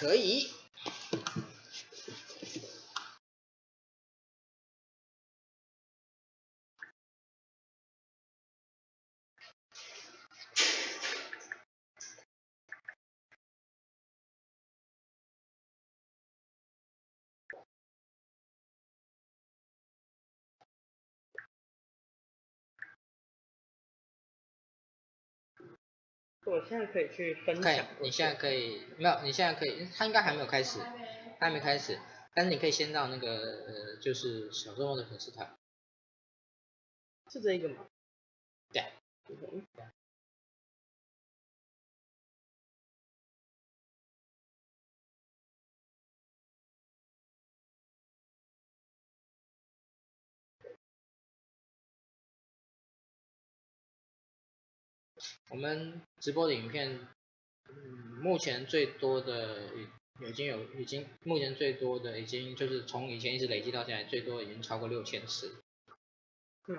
可以。我现在可以去分享。可以，你现在可以没有？你现在可以，他应该还没有开始，他还没开始。但是你可以先到那个呃，就是小周末的粉丝团。是这一个吗？对。嗯我们直播的影片，嗯，目前最多的已已经有已经目前最多的已经就是从以前一直累积到现在，最多已经超过六千次。嗯。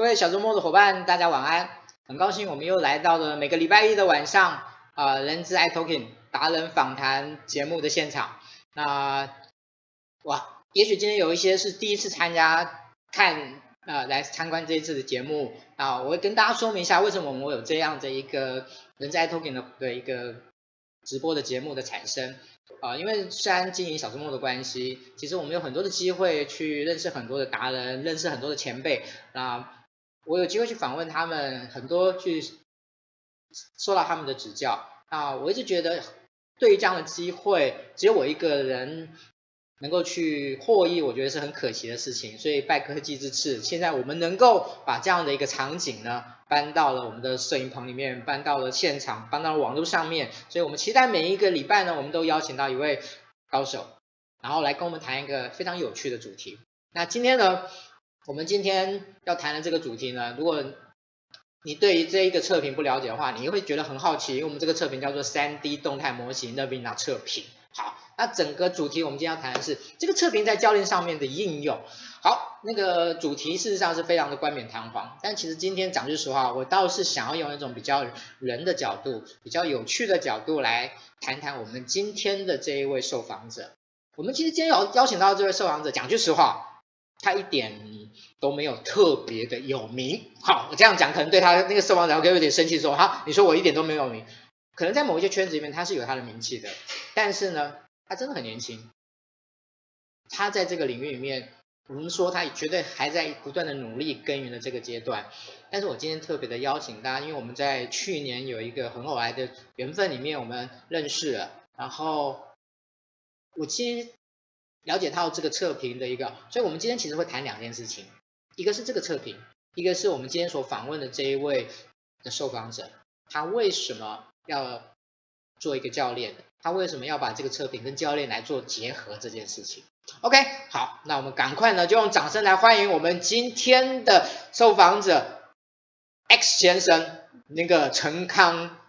各位小周末的伙伴，大家晚安！很高兴我们又来到了每个礼拜一的晚上，啊、呃，人资 iTalking 达人访谈节目的现场。那哇，也许今天有一些是第一次参加看，呃，来参观这一次的节目啊，我会跟大家说明一下为什么我们有这样的一个人资 iTalking 的的一个直播的节目的产生啊，因为虽然经营小周末的关系，其实我们有很多的机会去认识很多的达人，认识很多的前辈啊。我有机会去访问他们，很多去受到他们的指教啊！我一直觉得对于这样的机会，只有我一个人能够去获益，我觉得是很可惜的事情。所以拜科技之赐，现在我们能够把这样的一个场景呢，搬到了我们的摄影棚里面，搬到了现场，搬到了网络上面。所以我们期待每一个礼拜呢，我们都邀请到一位高手，然后来跟我们谈一个非常有趣的主题。那今天呢，我们今天要谈的这个主题呢，如果你对于这一个测评不了解的话，你会觉得很好奇，因为我们这个测评叫做 3D 动态模型 Navina 测评。好，那整个主题我们今天要谈的是这个测评在教练上面的应用。好，那个主题事实上是非常的冠冕堂皇，但其实今天讲句实话，我倒是想要用一种比较人的角度、比较有趣的角度来谈谈我们今天的这一位受访者。我们其实今天邀邀请到这位受访者，讲句实话。他一点都没有特别的有名，好，我这样讲可能对他那个受访者会有点生气，说哈，你说我一点都没有名，可能在某一些圈子里面他是有他的名气的，但是呢，他真的很年轻，他在这个领域里面，我们说他绝对还在不断的努力耕耘的这个阶段，但是我今天特别的邀请大家，因为我们在去年有一个很偶然的缘分里面我们认识了，然后我今。了解到这个测评的一个，所以我们今天其实会谈两件事情，一个是这个测评，一个是我们今天所访问的这一位的受访者，他为什么要做一个教练？他为什么要把这个测评跟教练来做结合这件事情？OK，好，那我们赶快呢就用掌声来欢迎我们今天的受访者 X 先生，那个陈康。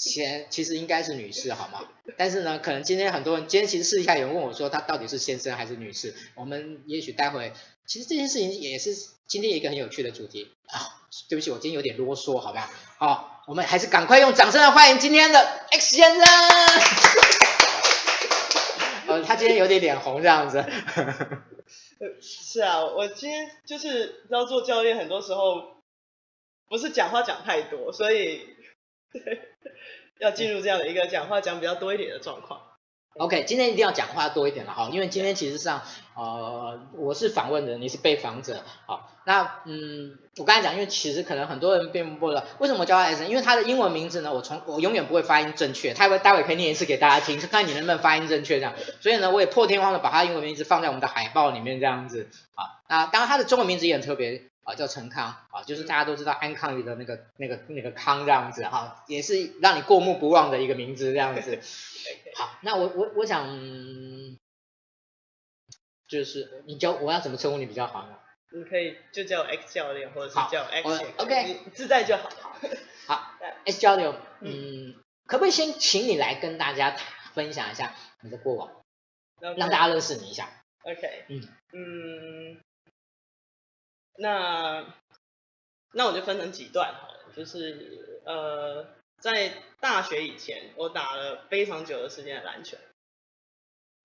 先其实应该是女士，好吗？但是呢，可能今天很多人，今天其实私底下有人问我说，他到底是先生还是女士？我们也许待会，其实这件事情也是今天一个很有趣的主题啊。对不起，我今天有点啰嗦，好吧好？我们还是赶快用掌声来欢迎今天的 X 先生。呃，他今天有点脸红这样子。是啊，我今天就是要做教练，很多时候不是讲话讲太多，所以。对，要进入这样的一个讲话讲比较多一点的状况。OK，今天一定要讲话多一点了哈，因为今天其实上，呃，我是访问人，你是被访者，好，那嗯，我刚才讲，因为其实可能很多人并不知道为什么我叫他 S，因为他的英文名字呢，我从我永远不会发音正确，他会待会可以念一次给大家听，看你能不能发音正确这样，所以呢，我也破天荒的把他英文名字放在我们的海报里面这样子，啊，那当然他的中文名字也很特别。啊，叫陈康啊，就是大家都知道安康里的那个那个那个康这样子哈、啊，也是让你过目不忘的一个名字这样子。好，那我我我想，就是你教我要怎么称呼你比较好呢？你可以就叫 X 教练，或者是叫 X OK，自在就好。好，X 教练，嗯，可不可以先请你来跟大家分享一下你的过往.让大家认识你一下？OK，嗯嗯。那那我就分成几段好了，就是呃，在大学以前，我打了非常久的时间的篮球，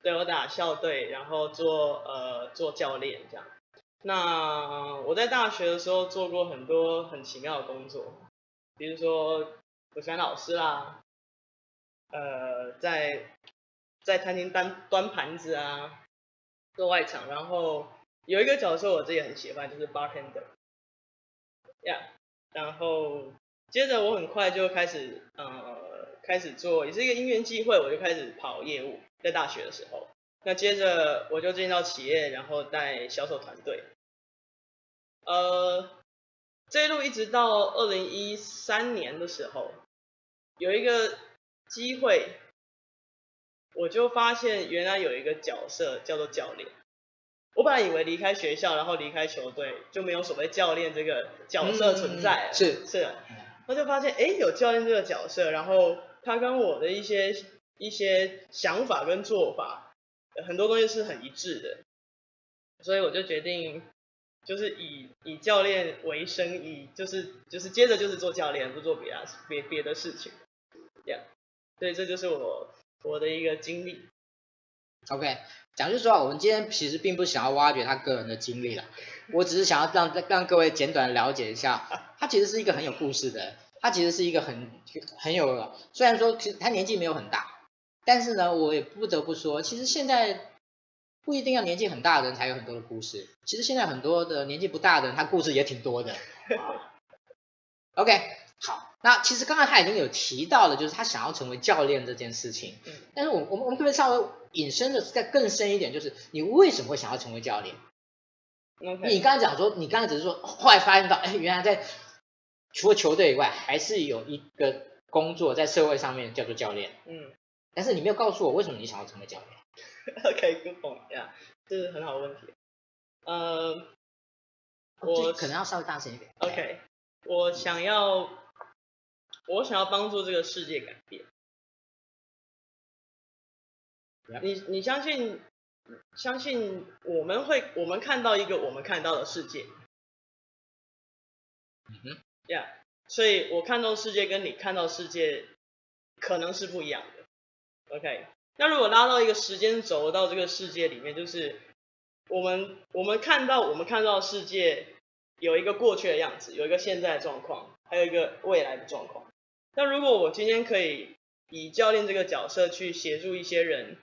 对，我打校队，然后做呃做教练这样。那我在大学的时候做过很多很奇妙的工作，比如说补习老师啦，呃，在在餐厅端端盘子啊，做外场，然后。有一个角色我自己很喜欢，就是 bartender，呀、yeah，然后接着我很快就开始呃开始做，也是一个因缘际会，我就开始跑业务，在大学的时候，那接着我就进到企业，然后带销售团队，呃，这一路一直到二零一三年的时候，有一个机会，我就发现原来有一个角色叫做教练。我本来以为离开学校，然后离开球队，就没有所谓教练这个角色存在了。嗯、是是，我就发现，哎，有教练这个角色，然后他跟我的一些一些想法跟做法，很多东西是很一致的，所以我就决定，就是以以教练为生，以就是就是接着就是做教练，不做别的别别的事情，这样，对这就是我我的一个经历。OK。讲句实话，我们今天其实并不想要挖掘他个人的经历了，我只是想要让让各位简短的了解一下，他其实是一个很有故事的人，他其实是一个很很有，虽然说其实他年纪没有很大，但是呢，我也不得不说，其实现在不一定要年纪很大的人才有很多的故事，其实现在很多的年纪不大的人，他故事也挺多的。OK，好，那其实刚刚他已经有提到了，就是他想要成为教练这件事情。嗯。但是我我们我们可不可以稍微引申的再更深一点，就是你为什么会想要成为教练？Okay. 你刚才讲说，你刚才只是说，后来发现到，哎，原来在除了球队以外，还是有一个工作在社会上面叫做教练。嗯。但是你没有告诉我为什么你想要成为教练。OK，good point，呀，这是很好的问题。呃，我可能要稍微大声一点。OK，我想要。我想要帮助这个世界改变。你你相信相信我们会我们看到一个我们看到的世界。嗯哼。Yeah，所以我看到世界跟你看到世界可能是不一样的。OK，那如果拉到一个时间轴到这个世界里面，就是我们我们看到我们看到世界有一个过去的样子，有一个现在的状况，还有一个未来的状况。那如果我今天可以以教练这个角色去协助一些人，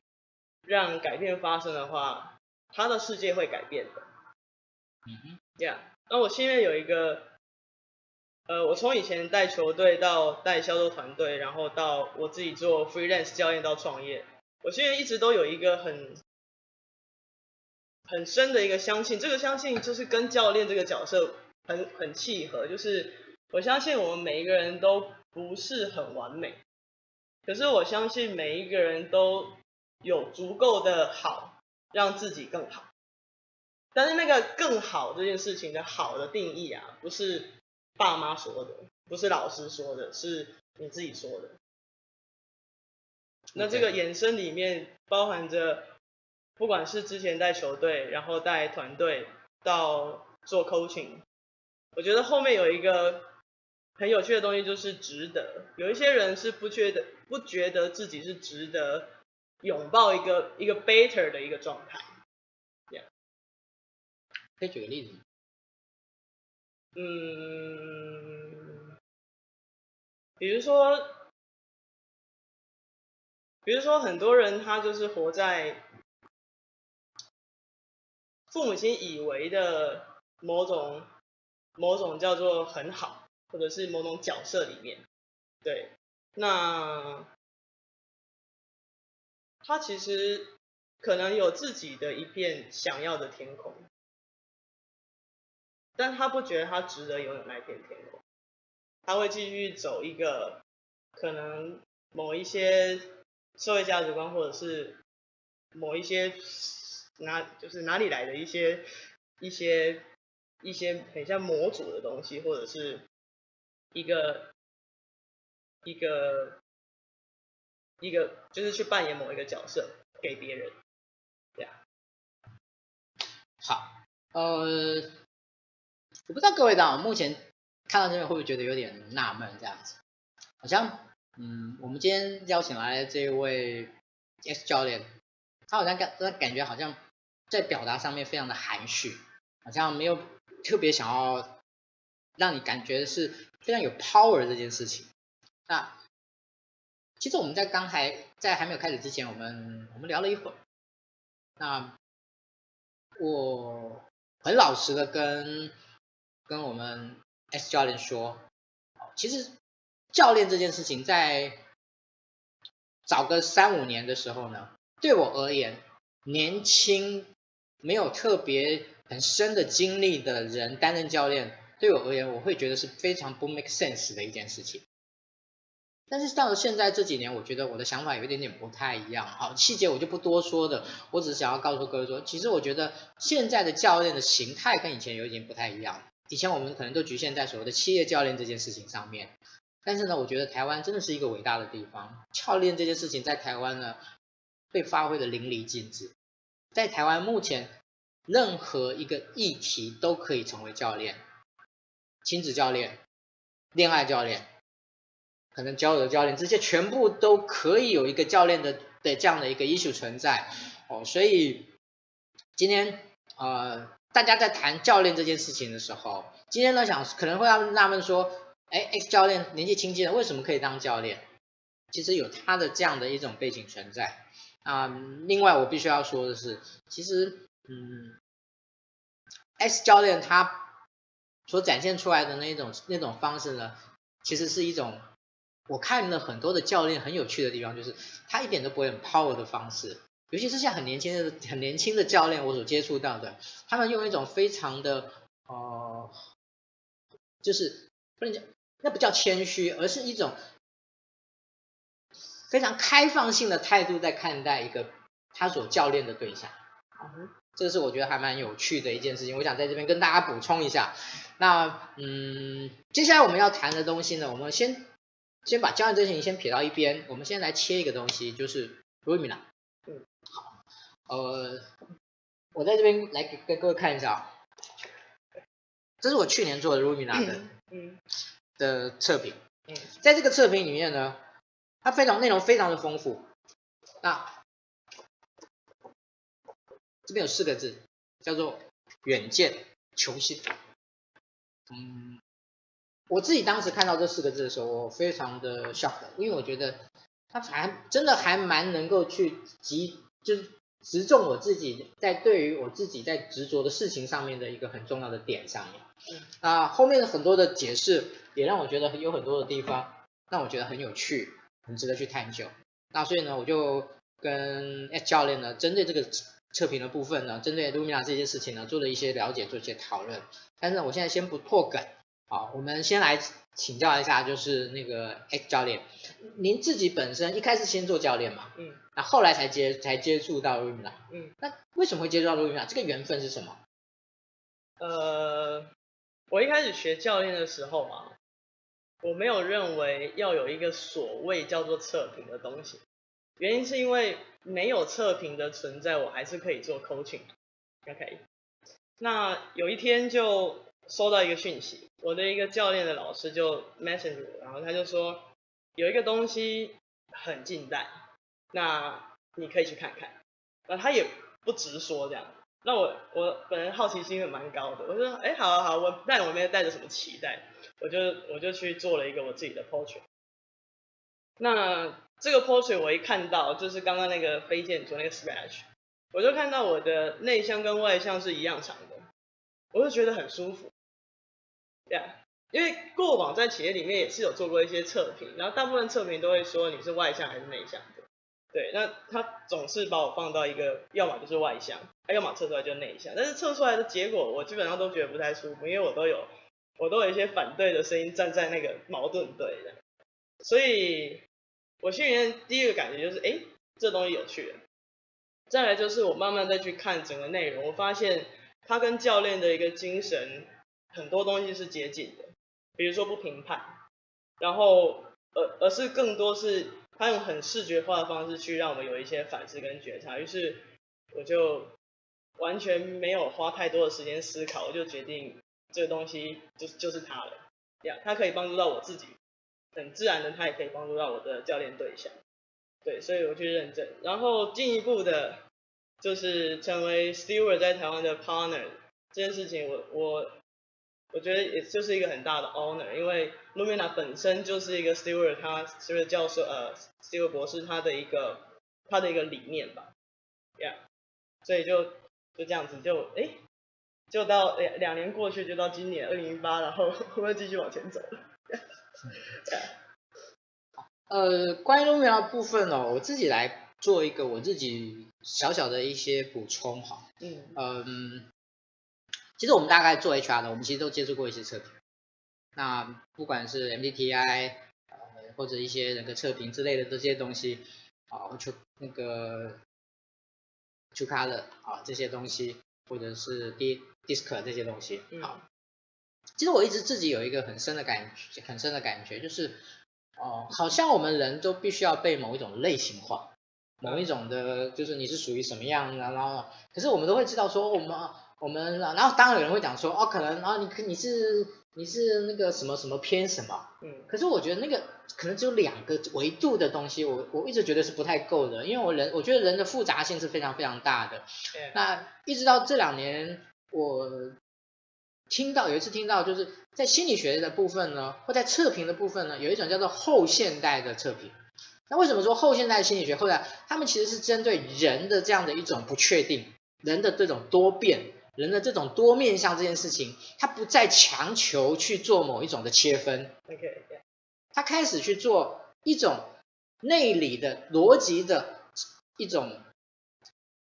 让改变发生的话，他的世界会改变的。嗯哼，Yeah。那我现在有一个，呃，我从以前带球队到带销售团队，然后到我自己做 freelance 教练到创业，我现在一直都有一个很很深的一个相信，这个相信就是跟教练这个角色很很契合，就是我相信我们每一个人都。不是很完美，可是我相信每一个人都有足够的好，让自己更好。但是那个更好这件事情的好的定义啊，不是爸妈说的，不是老师说的，是你自己说的。那这个衍生里面包含着，不管是之前带球队，然后带团队，到做 coaching，我觉得后面有一个。很有趣的东西就是值得，有一些人是不觉得不觉得自己是值得拥抱一个一个 better 的一个状态。Yeah. 可以举个例子？嗯，比如说，比如说很多人他就是活在父母亲以为的某种某种叫做很好。或者是某种角色里面，对，那他其实可能有自己的一片想要的天空，但他不觉得他值得拥有那片天空，他会继续走一个可能某一些社会价值观，或者是某一些哪就是哪里来的一些一些一些很像模组的东西，或者是。一个一个一个就是去扮演某一个角色给别人，对啊。好，呃，我不知道各位的目前看到这边会不会觉得有点纳闷这样子？好像，嗯，我们今天邀请来这位 X 教练，他好像感他感觉好像在表达上面非常的含蓄，好像没有特别想要让你感觉是。非常有 power 这件事情。那其实我们在刚才在还没有开始之前，我们我们聊了一会儿。那我很老实的跟跟我们 S 教练说，其实教练这件事情在早个三五年的时候呢，对我而言，年轻没有特别很深的经历的人担任教练。对我而言，我会觉得是非常不 make sense 的一件事情。但是到了现在这几年，我觉得我的想法有一点点不太一样。好，细节我就不多说的，我只是想要告诉各位说，其实我觉得现在的教练的形态跟以前有一点不太一样。以前我们可能都局限在所谓的企业教练这件事情上面，但是呢，我觉得台湾真的是一个伟大的地方，教练这件事情在台湾呢被发挥的淋漓尽致。在台湾目前，任何一个议题都可以成为教练。亲子教练、恋爱教练、可能交友教练，这些全部都可以有一个教练的的这样的一个 issue 存在哦。所以今天呃，大家在谈教练这件事情的时候，今天呢想可能会让纳闷说，哎，X 教练年纪轻轻的为什么可以当教练？其实有他的这样的一种背景存在啊、另外我必须要说的是，其实嗯，X 教练他。所展现出来的那种那种方式呢，其实是一种我看了很多的教练很有趣的地方，就是他一点都不会很 power 的方式，尤其是像很年轻的很年轻的教练，我所接触到的，他们用一种非常的呃，就是不能讲，那不叫谦虚，而是一种非常开放性的态度在看待一个他所教练的对象。这是我觉得还蛮有趣的一件事情，我想在这边跟大家补充一下。那嗯，接下来我们要谈的东西呢，我们先先把交易这件事情先撇到一边，我们先来切一个东西，就是 Lumina。嗯，好，呃，我在这边来给给各位看一下啊，这是我去年做的 Lumina 的嗯的测评。嗯，在这个测评里面呢，它非常内容非常的丰富。那这边有四个字，叫做远见求新。嗯，我自己当时看到这四个字的时候，我非常的 shock，因为我觉得它还真的还蛮能够去击，就是直中我自己在对于我自己在执着的事情上面的一个很重要的点上面。嗯，啊，后面的很多的解释也让我觉得有很多的地方让我觉得很有趣，很值得去探究。那所以呢，我就跟 S 教练呢，针对这个。测评的部分呢，针对 Lumina 这件事情呢，做了一些了解，做一些讨论。但是呢，我现在先不破梗，好，我们先来请教一下，就是那个 X 教练，您自己本身一开始先做教练嘛，嗯，那后来才接才接触到 Lumina，嗯，那为什么会接触到 Lumina？这个缘分是什么？呃，我一开始学教练的时候嘛，我没有认为要有一个所谓叫做测评的东西。原因是因为没有测评的存在，我还是可以做 coaching。OK，那有一天就收到一个讯息，我的一个教练的老师就 message 我，然后他就说有一个东西很近代，那你可以去看看。那他也不直说这样，那我我本人好奇心也蛮高的，我说哎，好好好，我但我没有带着什么期待，我就我就去做了一个我自己的 portrait。那这个 portrait 我一看到，就是刚刚那个飞剑做那个 scratch，我就看到我的内向跟外向是一样长的，我就觉得很舒服。对，因为过往在企业里面也是有做过一些测评，然后大部分测评都会说你是外向还是内向的。对，那他总是把我放到一个，要么就是外向，要么测出来就内向，但是测出来的结果我基本上都觉得不太舒服，因为我都有我都有一些反对的声音站在那个矛盾队的。所以，我心里面第一个感觉就是，哎，这东西有趣。再来就是我慢慢再去看整个内容，我发现他跟教练的一个精神很多东西是接近的，比如说不评判，然后而而是更多是他用很视觉化的方式去让我们有一些反思跟觉察。于是我就完全没有花太多的时间思考，我就决定这个东西就就是它了，呀，它可以帮助到我自己。很自然的，他也可以帮助到我的教练对象，对，所以我去认证，然后进一步的，就是成为 Stewart 在台湾的 partner 这件事情我，我我觉得也就是一个很大的 honor，因为 Lumina 本身就是一个 Steward，他 Steward 教授呃 Steward 博士他的一个他的一个理念吧，Yeah，所以就就这样子就哎，就到两两年过去，就到今年二零一八，然后会不会继续往前走？呃，关于 Lumina 部分哦，我自己来做一个我自己小小的一些补充哈。嗯嗯，其实我们大概做 HR 的，我们其实都接触过一些测评。那不管是 MBTI 呃或者一些人格测评之类的这些东西，啊，就那个 Truecaller 啊这些东西，或者是 DISC 这些东西，好。嗯其实我一直自己有一个很深的感觉，很深的感觉就是，哦、呃，好像我们人都必须要被某一种类型化，某一种的，就是你是属于什么样的，然后，可是我们都会知道说，我们我们，然后当然有人会讲说，哦，可能，然后你你是你是那个什么什么偏什么，嗯，可是我觉得那个可能只有两个维度的东西，我我一直觉得是不太够的，因为我人我觉得人的复杂性是非常非常大的，那一直到这两年我。听到有一次听到，就是在心理学的部分呢，或在测评的部分呢，有一种叫做后现代的测评。那为什么说后现代心理学？后来他们其实是针对人的这样的一种不确定，人的这种多变，人的这种多面向这件事情，他不再强求去做某一种的切分。OK，他开始去做一种内里的逻辑的一种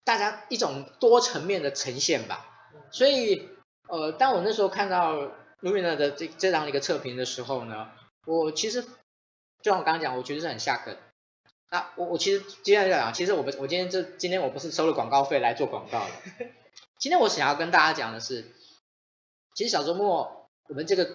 大家一种多层面的呈现吧。所以呃，当我那时候看到 Lumina 的这这样的一个测评的时候呢，我其实就像我刚刚讲，我觉得是很吓客。那我我其实今天要讲，其实我们我今天这今天我不是收了广告费来做广告的。今天我想要跟大家讲的是，其实小周末我们这个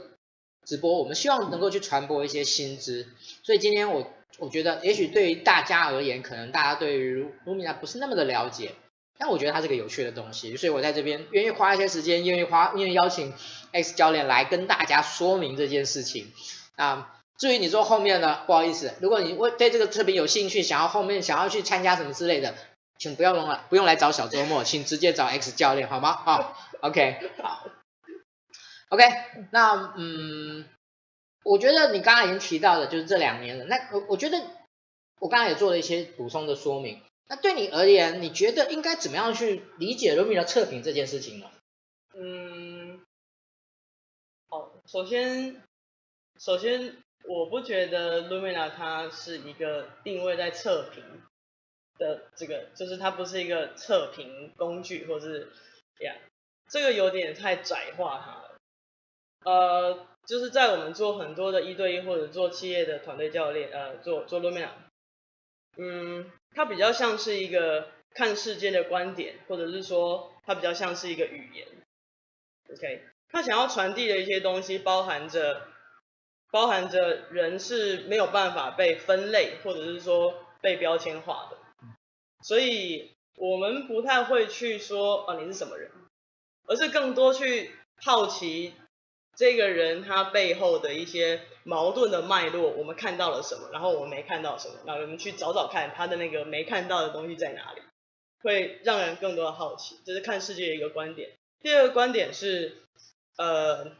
直播，我们希望能够去传播一些新知。所以今天我我觉得，也许对于大家而言，可能大家对于 Lumina 不是那么的了解，但我觉得它是个有趣的东西，所以我在这边愿意花一些时间，愿意花愿意邀请 X 教练来跟大家说明这件事情啊。至于你说后面呢，不好意思，如果你对这个特别有兴趣，想要后面想要去参加什么之类的，请不要用了，不用来找小周末，请直接找 X 教练好吗？好，OK，好，OK，那嗯，我觉得你刚刚已经提到的，就是这两年了。那我我觉得我刚刚也做了一些补充的说明。那对你而言，你觉得应该怎么样去理解 Lumina 测评这件事情呢？嗯，好，首先，首先。我不觉得 Lumina 它是一个定位在测评的这个，就是它不是一个测评工具，或是呀，这个有点太窄化它了。呃，就是在我们做很多的一对一或者做企业的团队教练，呃，做做 Lumina，嗯，它比较像是一个看世界的观点，或者是说它比较像是一个语言。OK，它想要传递的一些东西包含着。包含着人是没有办法被分类，或者是说被标签化的，所以我们不太会去说哦，你是什么人，而是更多去好奇这个人他背后的一些矛盾的脉络，我们看到了什么，然后我们没看到什么，那我们去找找看他的那个没看到的东西在哪里，会让人更多的好奇，这是看世界的一个观点。第二个观点是，呃。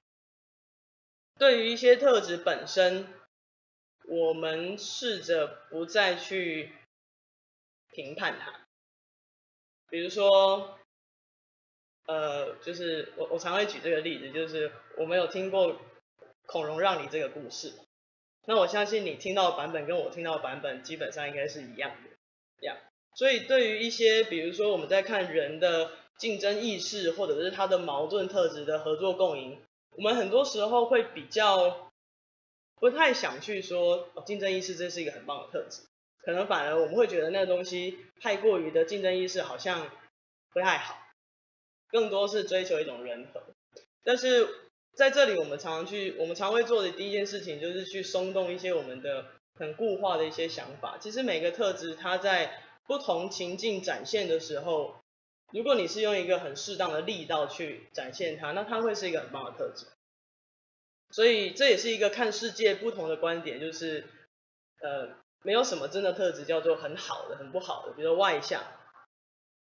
对于一些特质本身，我们试着不再去评判它。比如说，呃，就是我我常会举这个例子，就是我们有听过孔融让梨这个故事。那我相信你听到的版本跟我听到的版本基本上应该是一样的，这样。所以对于一些，比如说我们在看人的竞争意识，或者是他的矛盾特质的合作共赢。我们很多时候会比较不太想去说哦，竞争意识这是一个很棒的特质，可能反而我们会觉得那个东西太过于的竞争意识好像不太好，更多是追求一种人和。但是在这里，我们常常去，我们常会做的第一件事情就是去松动一些我们的很固化的一些想法。其实每个特质它在不同情境展现的时候。如果你是用一个很适当的力道去展现它，那它会是一个很棒的特质。所以这也是一个看世界不同的观点，就是呃，没有什么真的特质叫做很好的、很不好的。比如说外向，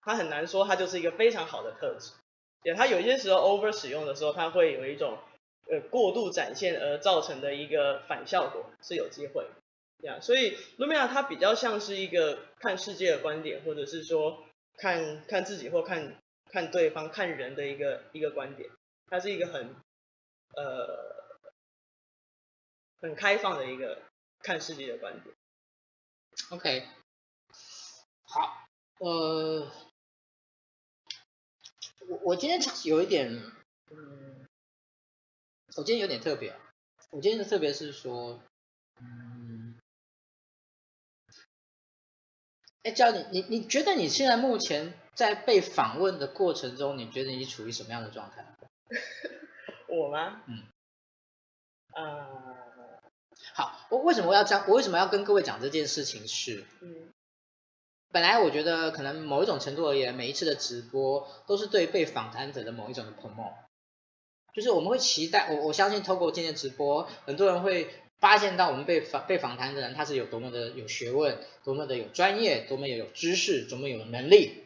它很难说它就是一个非常好的特质。也它有些时候 over 使用的时候，它会有一种呃过度展现而造成的一个反效果，是有机会。对啊，所以 Lumia 它比较像是一个看世界的观点，或者是说。看看自己或看看对方看人的一个一个观点，它是一个很呃很开放的一个看世界的观点。OK，好，呃，我我今天有一点，嗯，我今天有点特别，我今天的特别是说，嗯。哎，教你，你你觉得你现在目前在被访问的过程中，你觉得你处于什么样的状态？我吗？嗯。呃。好，我为什么要讲？我为什么要跟各位讲这件事情是？嗯。本来我觉得可能某一种程度而言，每一次的直播都是对被访谈者的某一种的 promo，就是我们会期待，我我相信透过今天直播，很多人会。发现到我们被访被访谈的人，他是有多么的有学问，多么的有专业，多么有知识，多么有能力。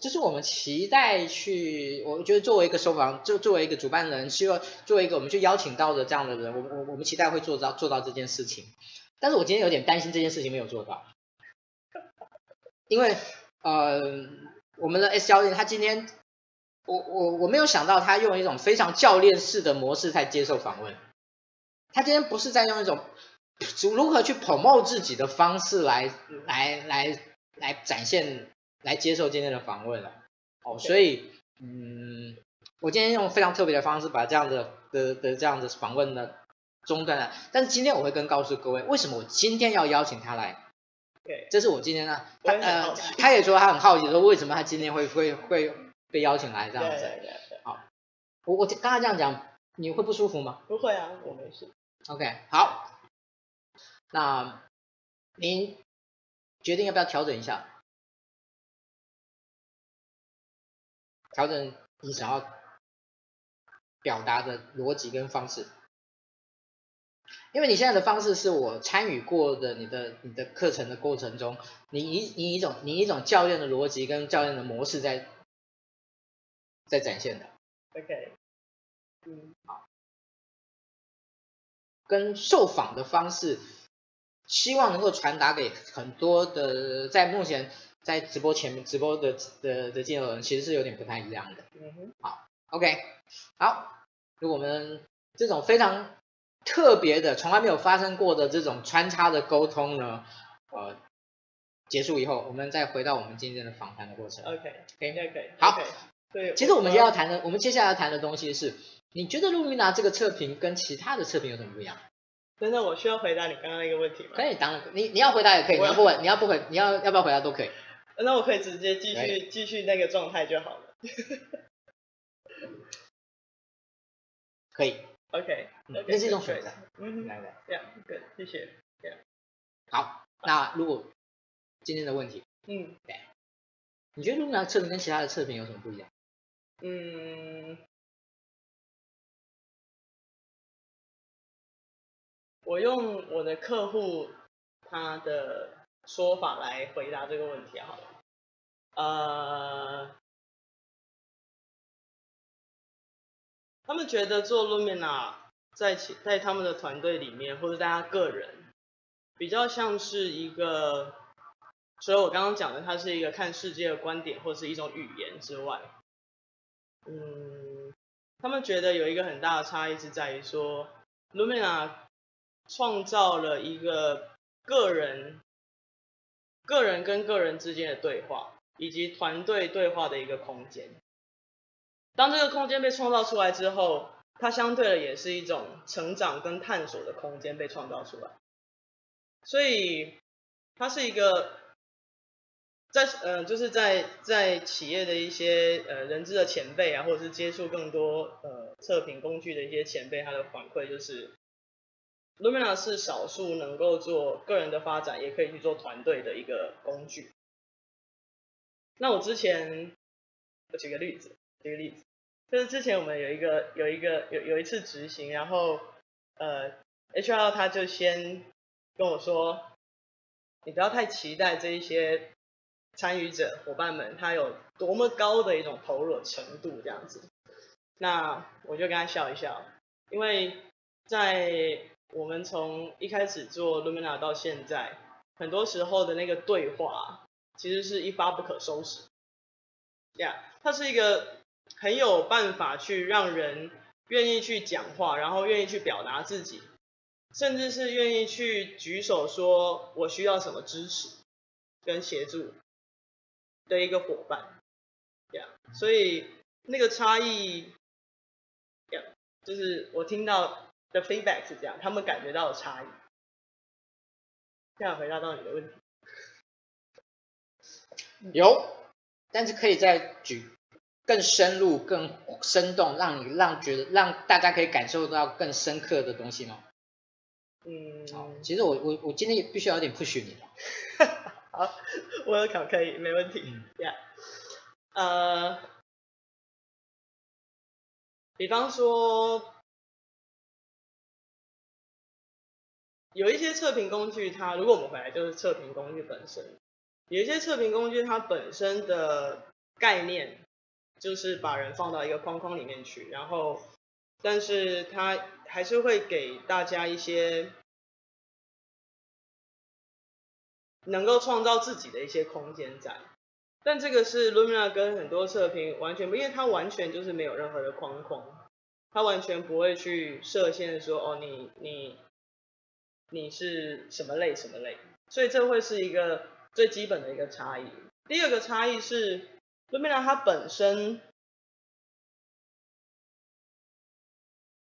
这是我们期待去，我觉得作为一个受访，就作为一个主办人，希望作为一个我们去邀请到的这样的人，我我我们期待会做到做到这件事情。但是我今天有点担心这件事情没有做到，因为呃，我们的 S 教练他今天，我我我没有想到他用一种非常教练式的模式在接受访问。他今天不是在用一种如何去 promote 自己的方式来来来来展现，来接受今天的访问了。哦，所以嗯，我今天用非常特别的方式把这样的的的这样的访问呢中断了。但是今天我会跟告诉各位，为什么我今天要邀请他来？对，这是我今天呢，他呃，他也说他很好奇，说为什么他今天会会会被邀请来这样子。对对对。好，我我刚才这样讲，你会不舒服吗？不会啊，我没事。OK，好。那您决定要不要调整一下？调整你想要表达的逻辑跟方式，因为你现在的方式是我参与过的你的你的课程的过程中，你以你一种你一种教练的逻辑跟教练的模式在在展现的。OK，嗯，好，跟受访的方式。希望能够传达给很多的在目前在直播前面直播的的的见友人，其实是有点不太一样的。嗯哼。好，OK，好，就我们这种非常特别的、从来没有发生过的这种穿插的沟通呢，呃，结束以后，我们再回到我们今天的访谈的过程。OK，OK，OK。好。对。其实我们要谈的，我们接下来要谈的东西是，你觉得露米娜这个测评跟其他的测评有什么不一样？真的，我需要回答你刚刚那个问题吗？可以，当然，你你要回答也可以，你要不回，你要不回，你要要不要回答都可以。那我可以直接继续继续那个状态就好了。可以。OK，那是一种选择。嗯，来来，这样，对，谢谢。这样。好，那如果今天的问题，嗯，对，你觉得露米娜测评跟其他的测评有什么不一样？嗯。我用我的客户他的说法来回答这个问题好了。呃，他们觉得做 Lumina 在其在他们的团队里面，或者大家个人，比较像是一个，所以我刚刚讲的，它是一个看世界的观点，或是一种语言之外，嗯，他们觉得有一个很大的差异是在于说 Lumina 创造了一个个人、个人跟个人之间的对话，以及团队对话的一个空间。当这个空间被创造出来之后，它相对的也是一种成长跟探索的空间被创造出来。所以，它是一个在呃，就是在在企业的一些呃人资的前辈啊，或者是接触更多呃测评工具的一些前辈，他的反馈就是。Lumina 是少数能够做个人的发展，也可以去做团队的一个工具。那我之前，我举个例子，举个例子，就是之前我们有一个有一个有有一次执行，然后呃，HR 他就先跟我说，你不要太期待这一些参与者伙伴们他有多么高的一种投入程度这样子。那我就跟他笑一笑，因为在我们从一开始做 Lumina 到现在，很多时候的那个对话，其实是一发不可收拾。呀、yeah，它是一个很有办法去让人愿意去讲话，然后愿意去表达自己，甚至是愿意去举手说我需要什么支持跟协助的一个伙伴。这样所以那个差异，就是我听到。的 feedback 是这样，他们感觉到了差异。这样回答到你的问题。有，但是可以再举更深入、更生动，让你让觉得让大家可以感受到更深刻的东西吗？嗯。好，其实我我我今天也必须要有点 push 你了。好，我有考可以，没问题。嗯。Yeah. 呃，比方说。有一些测评工具，它如果我们回来就是测评工具本身，有一些测评工具它本身的概念就是把人放到一个框框里面去，然后，但是他还是会给大家一些能够创造自己的一些空间在，但这个是 Lumina 跟很多测评完全不，因为它完全就是没有任何的框框，它完全不会去设限说哦你你。你是什么类什么类，所以这会是一个最基本的一个差异。第二个差异是，Lumina 它本身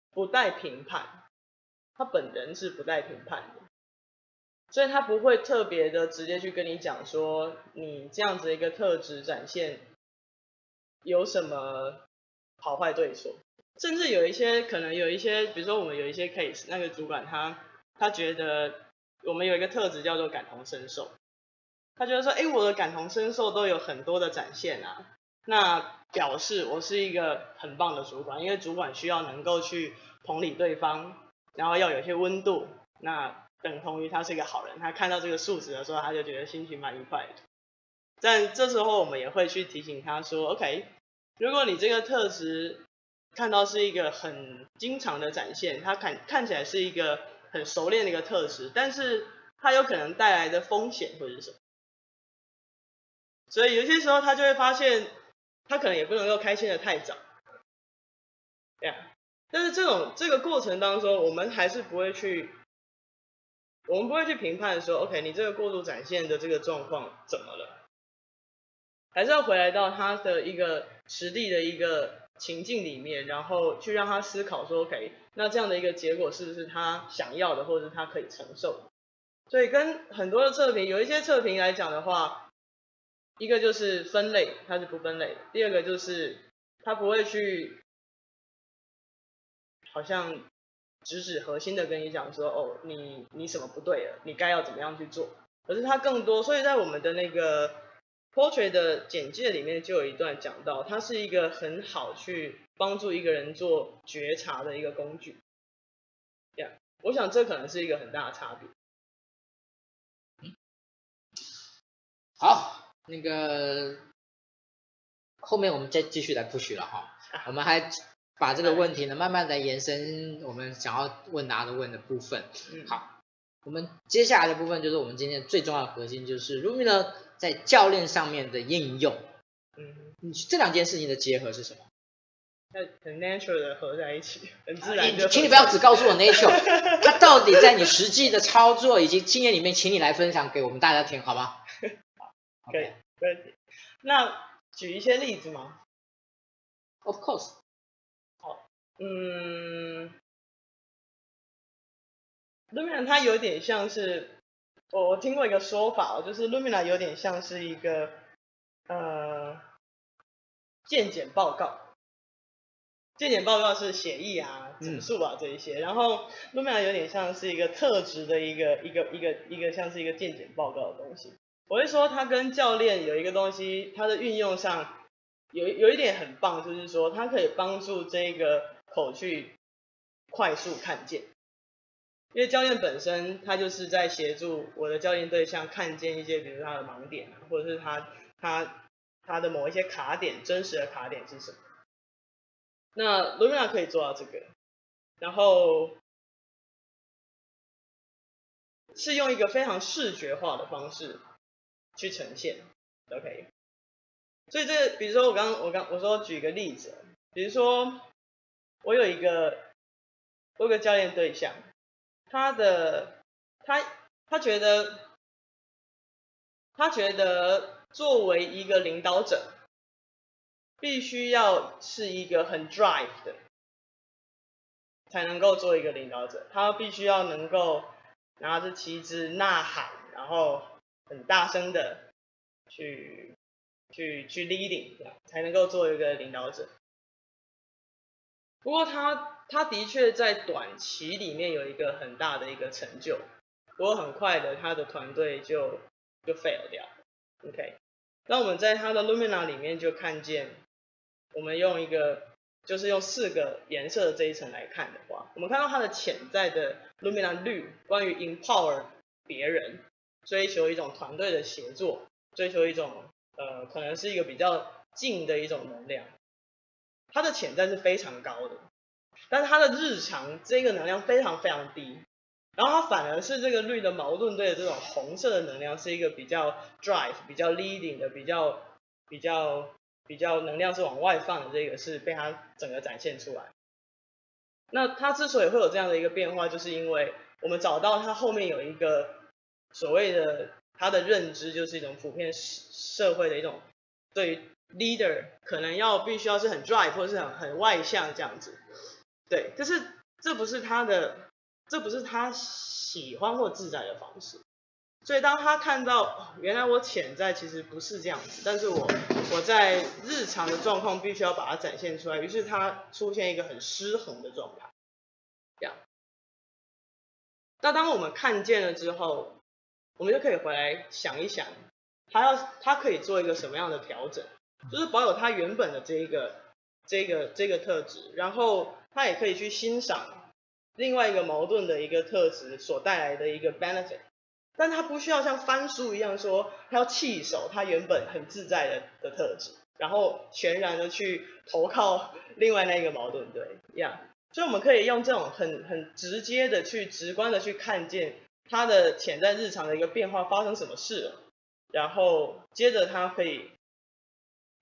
不带评判，他本人是不带评判的，所以他不会特别的直接去跟你讲说，你这样子一个特质展现有什么好坏对错。甚至有一些可能有一些，比如说我们有一些 case，那个主管他他觉得我们有一个特质叫做感同身受，他觉得说，哎，我的感同身受都有很多的展现啊，那表示我是一个很棒的主管，因为主管需要能够去同理对方，然后要有些温度，那等同于他是一个好人，他看到这个数值的时候，他就觉得心情蛮愉快的。但这时候我们也会去提醒他说，OK，如果你这个特质，看到是一个很经常的展现，它看看起来是一个很熟练的一个特质，但是它有可能带来的风险会是什么？所以有些时候他就会发现，他可能也不能够开心的太早，对啊。但是这种这个过程当中，我们还是不会去，我们不会去评判说，OK，你这个过度展现的这个状况怎么了？还是要回来到他的一个实地的一个。情境里面，然后去让他思考说，OK，那这样的一个结果是不是他想要的，或者是他可以承受？所以跟很多的测评，有一些测评来讲的话，一个就是分类，它是不分类；第二个就是它不会去，好像直指核心的跟你讲说，哦，你你什么不对了，你该要怎么样去做？可是它更多，所以在我们的那个。Portrait 的简介里面就有一段讲到，它是一个很好去帮助一个人做觉察的一个工具。这样，我想这可能是一个很大的差别。好，那个后面我们再继续来 push 了哈，我们还把这个问题呢慢慢的延伸，我们想要问答的问的部分。嗯，好，我们接下来的部分就是我们今天最重要的核心，就是 Lumina 在教练上面的应用，嗯，你这两件事情的结合是什么？很很 natural 的合在一起，很自然的。请你不要只告诉我 natural，它到底在你实际的操作以及经验里面，请你来分享给我们大家听，好吗？可以，可以。那举一些例子吗？Of course。好，嗯，Lumina 它有点像是。我我听过一个说法，就是 Lumina 有点像是一个呃鉴检报告，鉴检报告是协议啊、指数啊这一些，嗯、然后 Lumina 有点像是一个特质的一个一个一个一个，像是一个鉴检报告的东西。我会说它跟教练有一个东西，它的运用上有有一点很棒，就是说它可以帮助这个口去快速看见。因为教练本身，他就是在协助我的教练对象看见一些，比如他的盲点啊，或者是他他他的某一些卡点，真实的卡点是什么？那 Lumina 可以做到这个，然后是用一个非常视觉化的方式去呈现，OK。所以这，比如说我刚我刚我说举个例子，比如说我有一个我有个教练对象。他的他他觉得他觉得作为一个领导者，必须要是一个很 drive 的，才能够做一个领导者。他必须要能够拿着旗帜呐喊，然后很大声的去去去 leading，才能够做一个领导者。不过他。他的确在短期里面有一个很大的一个成就，不过很快的他的团队就就 fail 掉。OK，那我们在他的 Lumina 里面就看见，我们用一个就是用四个颜色的这一层来看的话，我们看到他的潜在的 Lumina 绿，关于 empower 别人，追求一种团队的协作，追求一种呃可能是一个比较静的一种能量，它的潜在是非常高的。但是他的日常这个能量非常非常低，然后他反而是这个绿的矛盾队的这种红色的能量是一个比较 drive、比较 leading 的、比较比较比较能量是往外放的，这个是被他整个展现出来。那它之所以会有这样的一个变化，就是因为我们找到它后面有一个所谓的他的认知，就是一种普遍社会的一种对于 leader 可能要必须要是很 drive 或者是很很外向这样子。对，可是这不是他的，这不是他喜欢或自在的方式。所以当他看到，原来我潜在其实不是这样子，但是我我在日常的状况必须要把它展现出来，于是他出现一个很失衡的状态，这样。那当我们看见了之后，我们就可以回来想一想，他要他可以做一个什么样的调整，就是保有他原本的这一个这个这个特质，然后他也可以去欣赏另外一个矛盾的一个特质所带来的一个 benefit。但他不需要像翻书一样说，他要弃守他原本很自在的的特质，然后全然的去投靠另外那一个矛盾，对，一样。所以我们可以用这种很很直接的去直观的去看见他的潜在日常的一个变化发生什么事了，然后接着他可以，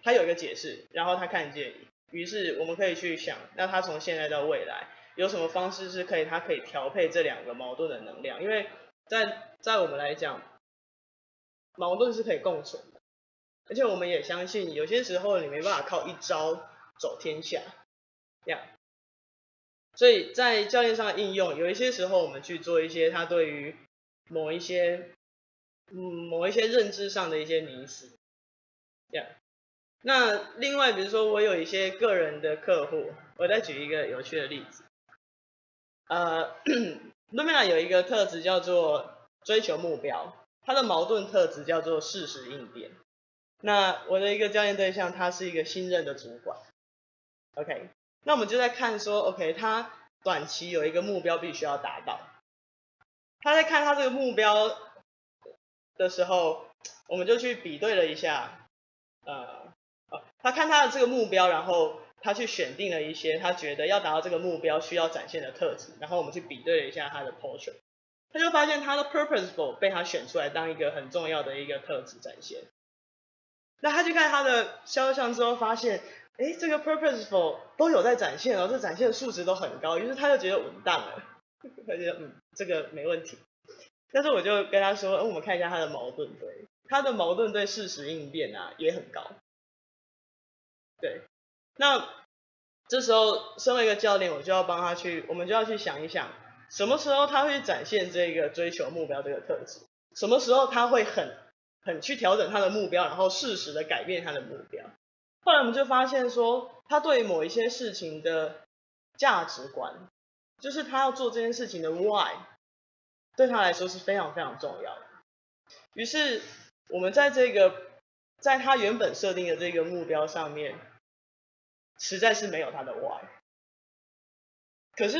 他有一个解释，然后他看见，于是我们可以去想，那他从现在到未来有什么方式是可以他可以调配这两个矛盾的能量，因为。在在我们来讲，矛盾是可以共存的，而且我们也相信，有些时候你没办法靠一招走天下，这样。所以在教练上的应用，有一些时候我们去做一些他对于某一些嗯某一些认知上的一些迷思，这样。那另外比如说我有一些个人的客户，我再举一个有趣的例子，呃。l u m i a 有一个特质叫做追求目标，它的矛盾特质叫做适时应变。那我的一个教练对象，他是一个新任的主管。OK，那我们就在看说，OK，他短期有一个目标必须要达到。他在看他这个目标的时候，我们就去比对了一下，呃，哦，他看他的这个目标，然后。他去选定了一些他觉得要达到这个目标需要展现的特质，然后我们去比对了一下他的 portrait，他就发现他的 purposeful 被他选出来当一个很重要的一个特质展现。那他去看他的肖像之后发现，哎，这个 purposeful 都有在展现哦，这展现的数值都很高，于是他就觉得稳当了，他觉得嗯，这个没问题。但是我就跟他说，我们看一下他的矛盾对，他的矛盾对事实应变啊也很高，对。那这时候，身为一个教练，我就要帮他去，我们就要去想一想，什么时候他会展现这个追求目标这个特质？什么时候他会很很去调整他的目标，然后适时的改变他的目标？后来我们就发现说，他对某一些事情的价值观，就是他要做这件事情的 why，对他来说是非常非常重要的。于是我们在这个在他原本设定的这个目标上面。实在是没有他的 why，可是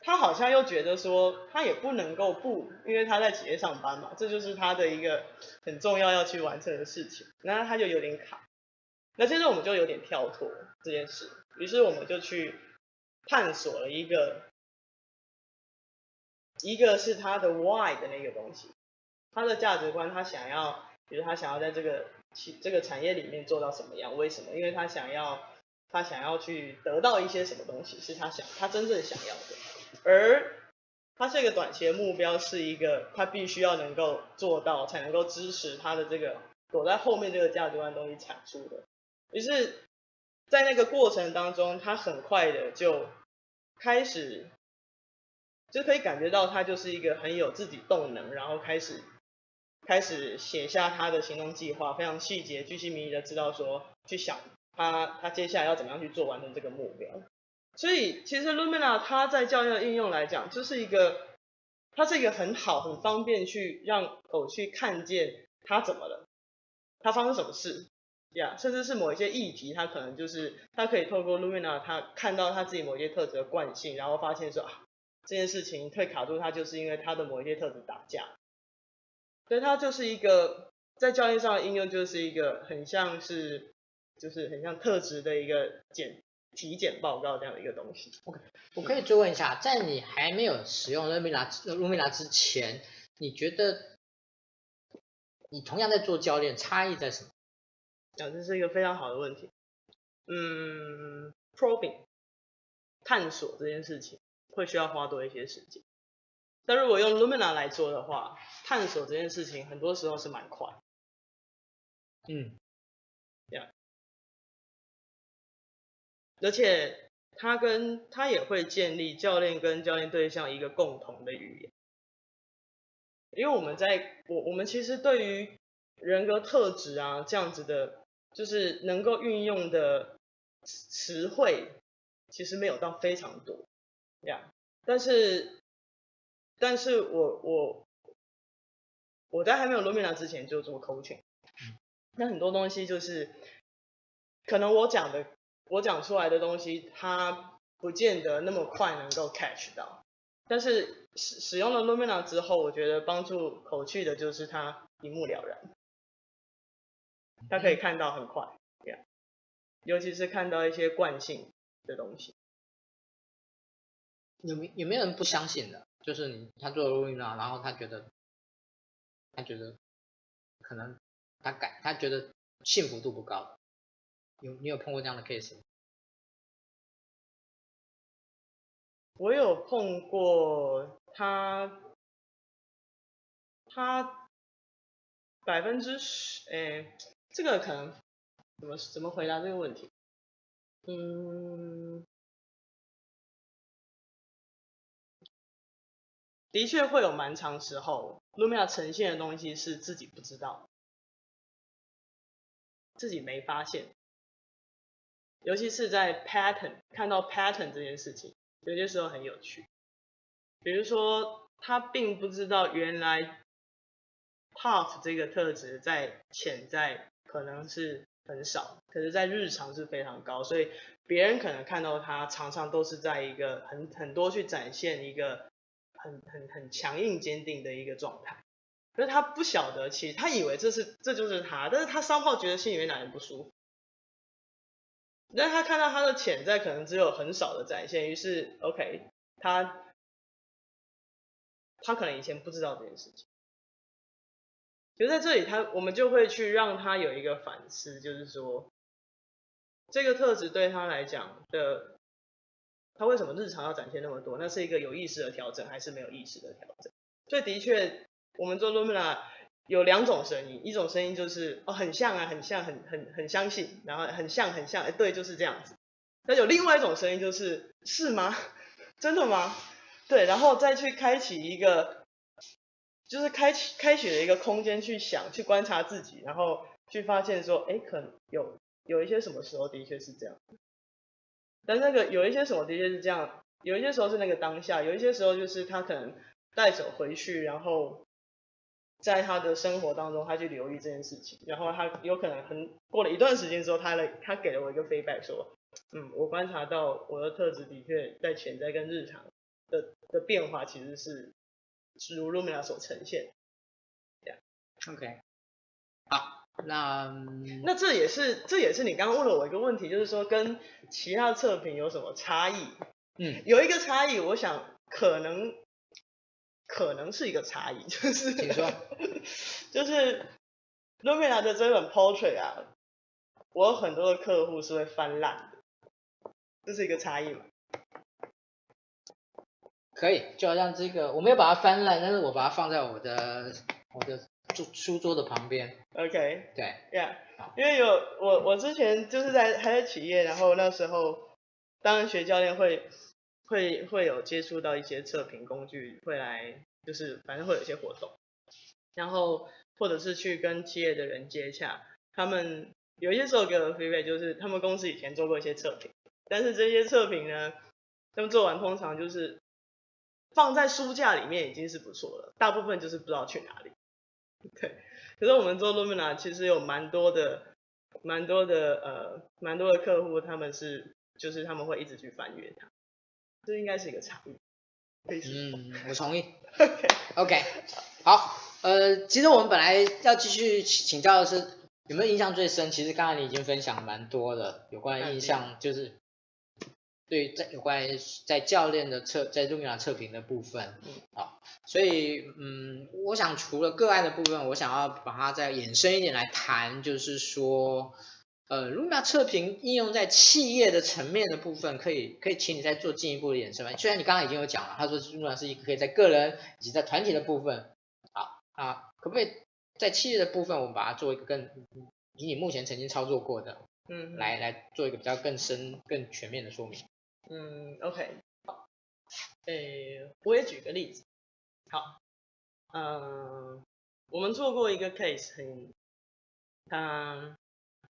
他好像又觉得说他也不能够不，因为他在企业上班嘛，这就是他的一个很重要要去完成的事情，那他就有点卡。那接着我们就有点跳脱这件事，于是我们就去探索了一个，一个是他的 why 的那个东西，他的价值观，他想要，比如他想要在这个。企这个产业里面做到什么样？为什么？因为他想要，他想要去得到一些什么东西，是他想，他真正想要的。而他这个短期的目标是一个，他必须要能够做到，才能够支持他的这个躲在后面这个价值观东西产出的。于是，在那个过程当中，他很快的就开始，就可以感觉到他就是一个很有自己动能，然后开始。开始写下他的行动计划，非常细节、巨细靡遗的知道说，去想他他接下来要怎么样去做完成这个目标。所以其实 Lumina 它在教育的应用来讲，就是一个，它是一个很好、很方便去让狗去看见它怎么了，它发生什么事，呀、甚至是某一些议题，它可能就是它可以透过 Lumina，它看到它自己某一些特质的惯性，然后发现说啊，这件事情会卡住它，就是因为它的某一些特质打架。所以它就是一个在教练上的应用，就是一个很像是，就是很像特质的一个检体检报告这样的一个东西。OK，我可以追问一下，在你还没有使用 Lumina Luna 之前，你觉得你同样在做教练，差异在什么？啊，这是一个非常好的问题。嗯，probing，探索这件事情会需要花多一些时间。但如果用 Lumina 来做的话，探索这件事情很多时候是蛮快。嗯，这样。而且他跟他也会建立教练跟教练对象一个共同的语言，因为我们在我我们其实对于人格特质啊这样子的，就是能够运用的词汇，其实没有到非常多，这样。但是。但是我我我在还没有 Lumina 之前就做 coaching，那很多东西就是可能我讲的我讲出来的东西，它不见得那么快能够 catch 到。但是使使用了 Lumina 之后，我觉得帮助口气的就是它一目了然，它可以看到很快，yeah. 尤其是看到一些惯性的东西。有没有没有人不相信的？就是你，他做了录音了，然后他觉得，他觉得可能他感，他觉得幸福度不高。有你有碰过这样的 case 吗？我有碰过他，他百分之十，哎，这个可能怎么怎么回答这个问题？嗯。的确会有蛮长时候，Lumia 呈现的东西是自己不知道，自己没发现，尤其是在 pattern 看到 pattern 这件事情，有些时候很有趣。比如说，他并不知道原来 Path 这个特质在潜在可能是很少，可是在日常是非常高，所以别人可能看到他常常都是在一个很很多去展现一个。很很很强硬坚定的一个状态，可是他不晓得，其实他以为这是这就是他，但是他三号觉得心里面哪里不舒服，但他看到他的潜在可能只有很少的展现，于是 OK，他他可能以前不知道这件事情，就在这里他我们就会去让他有一个反思，就是说这个特质对他来讲的。他为什么日常要展现那么多？那是一个有意识的调整，还是没有意识的调整？所以的确，我们做 Lumina 有两种声音，一种声音就是哦，很像啊，很像，很很很相信，然后很像很像，哎，对，就是这样子。那有另外一种声音就是是吗？真的吗？对，然后再去开启一个，就是开启开启了一个空间去想，去观察自己，然后去发现说，哎，可能有有一些什么时候的确是这样。但那个有一些什么的确是这样，有一些时候是那个当下，有一些时候就是他可能带走回去，然后在他的生活当中他去留意这件事情，然后他有可能很过了一段时间之后，他来他给了我一个 feedback 说，嗯，我观察到我的特质的确在潜在跟日常的的变化其实是如 Lumina 所呈现，yeah，OK，好。那那这也是这也是你刚刚问了我一个问题，就是说跟其他测评有什么差异？嗯，有一个差异，我想可能可能是一个差异，就是你说，就是 Lumina 的这本 Portrait 啊，我有很多的客户是会翻烂的，这是一个差异嘛？可以，就好像这个我没有把它翻烂，但是我把它放在我的我的。书桌的旁边，OK，对，Yeah，因为有我我之前就是在还在企业，然后那时候当然学教练会会会有接触到一些测评工具，会来就是反正会有一些活动，然后或者是去跟企业的人接洽，他们有一些时候给我的 feedback 就是他们公司以前做过一些测评，但是这些测评呢，他们做完通常就是放在书架里面已经是不错了，大部分就是不知道去哪里。对，可是我们做 Lumina 其实有蛮多的、蛮多的呃、蛮多的客户，他们是就是他们会一直去翻阅它，这应该是一个差异。嗯，我同意。OK OK，好，呃，其实我们本来要继续请教的是有没有印象最深？其实刚才你已经分享蛮多的，有关印象就是。对，在有关于在教练的测在 Lumina 测评的部分，好，所以嗯，我想除了个案的部分，我想要把它再延伸一点来谈，就是说，呃，Lumia 测评应用在企业的层面的部分，可以可以请你再做进一步的延伸吗？虽然你刚刚已经有讲了，他说 Lumia 是一个可以在个人以及在团体的部分，好啊，可不可以在企业的部分，我们把它做一个更以你目前曾经操作过的，嗯，来来做一个比较更深、更全面的说明。嗯，OK，好，诶，我也举个例子，好，嗯、我们做过一个 case，很，它。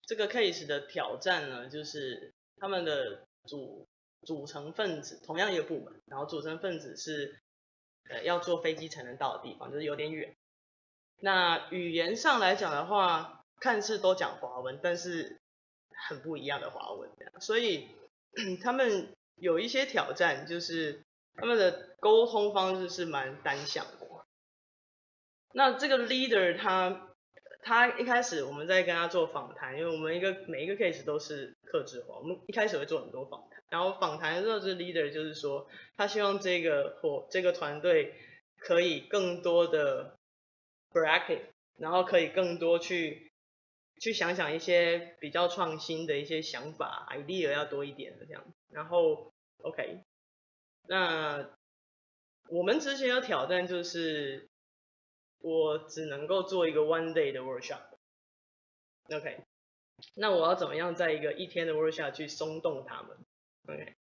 这个 case 的挑战呢，就是他们的组组成分子同样一个部门，然后组成分子是呃要坐飞机才能到的地方，就是有点远。那语言上来讲的话，看似都讲华文，但是很不一样的华文，所以 他们有一些挑战，就是他们的沟通方式是蛮单向的。那这个 leader 他。他一开始我们在跟他做访谈，因为我们一个每一个 case 都是克制化，我们一开始会做很多访谈，然后访谈的时候，这 leader 就是说，他希望这个或这个团队可以更多的 bracket，然后可以更多去去想想一些比较创新的一些想法，idea 要多一点的这样，然后 OK，那我们之前的挑战就是。我只能够做一个 one day 的 workshop，OK，那我要怎么样在一个一天的 workshop 去松动他们？OK，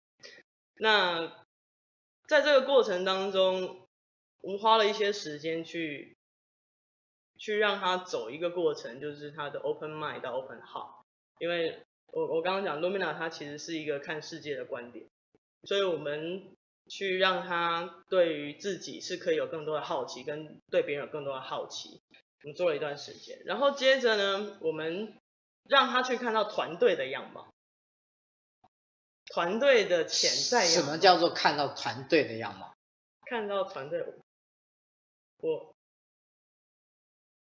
那在这个过程当中，我们花了一些时间去去让他走一个过程，就是他的 open mind 到 open heart，因为我我刚刚讲 Lumina 它其实是一个看世界的观点，所以我们。去让他对于自己是可以有更多的好奇，跟对别人有更多的好奇。我们做了一段时间，然后接着呢，我们让他去看到团队的样貌，团队的潜在样貌。什么叫做看到团队的样貌？看到团队，我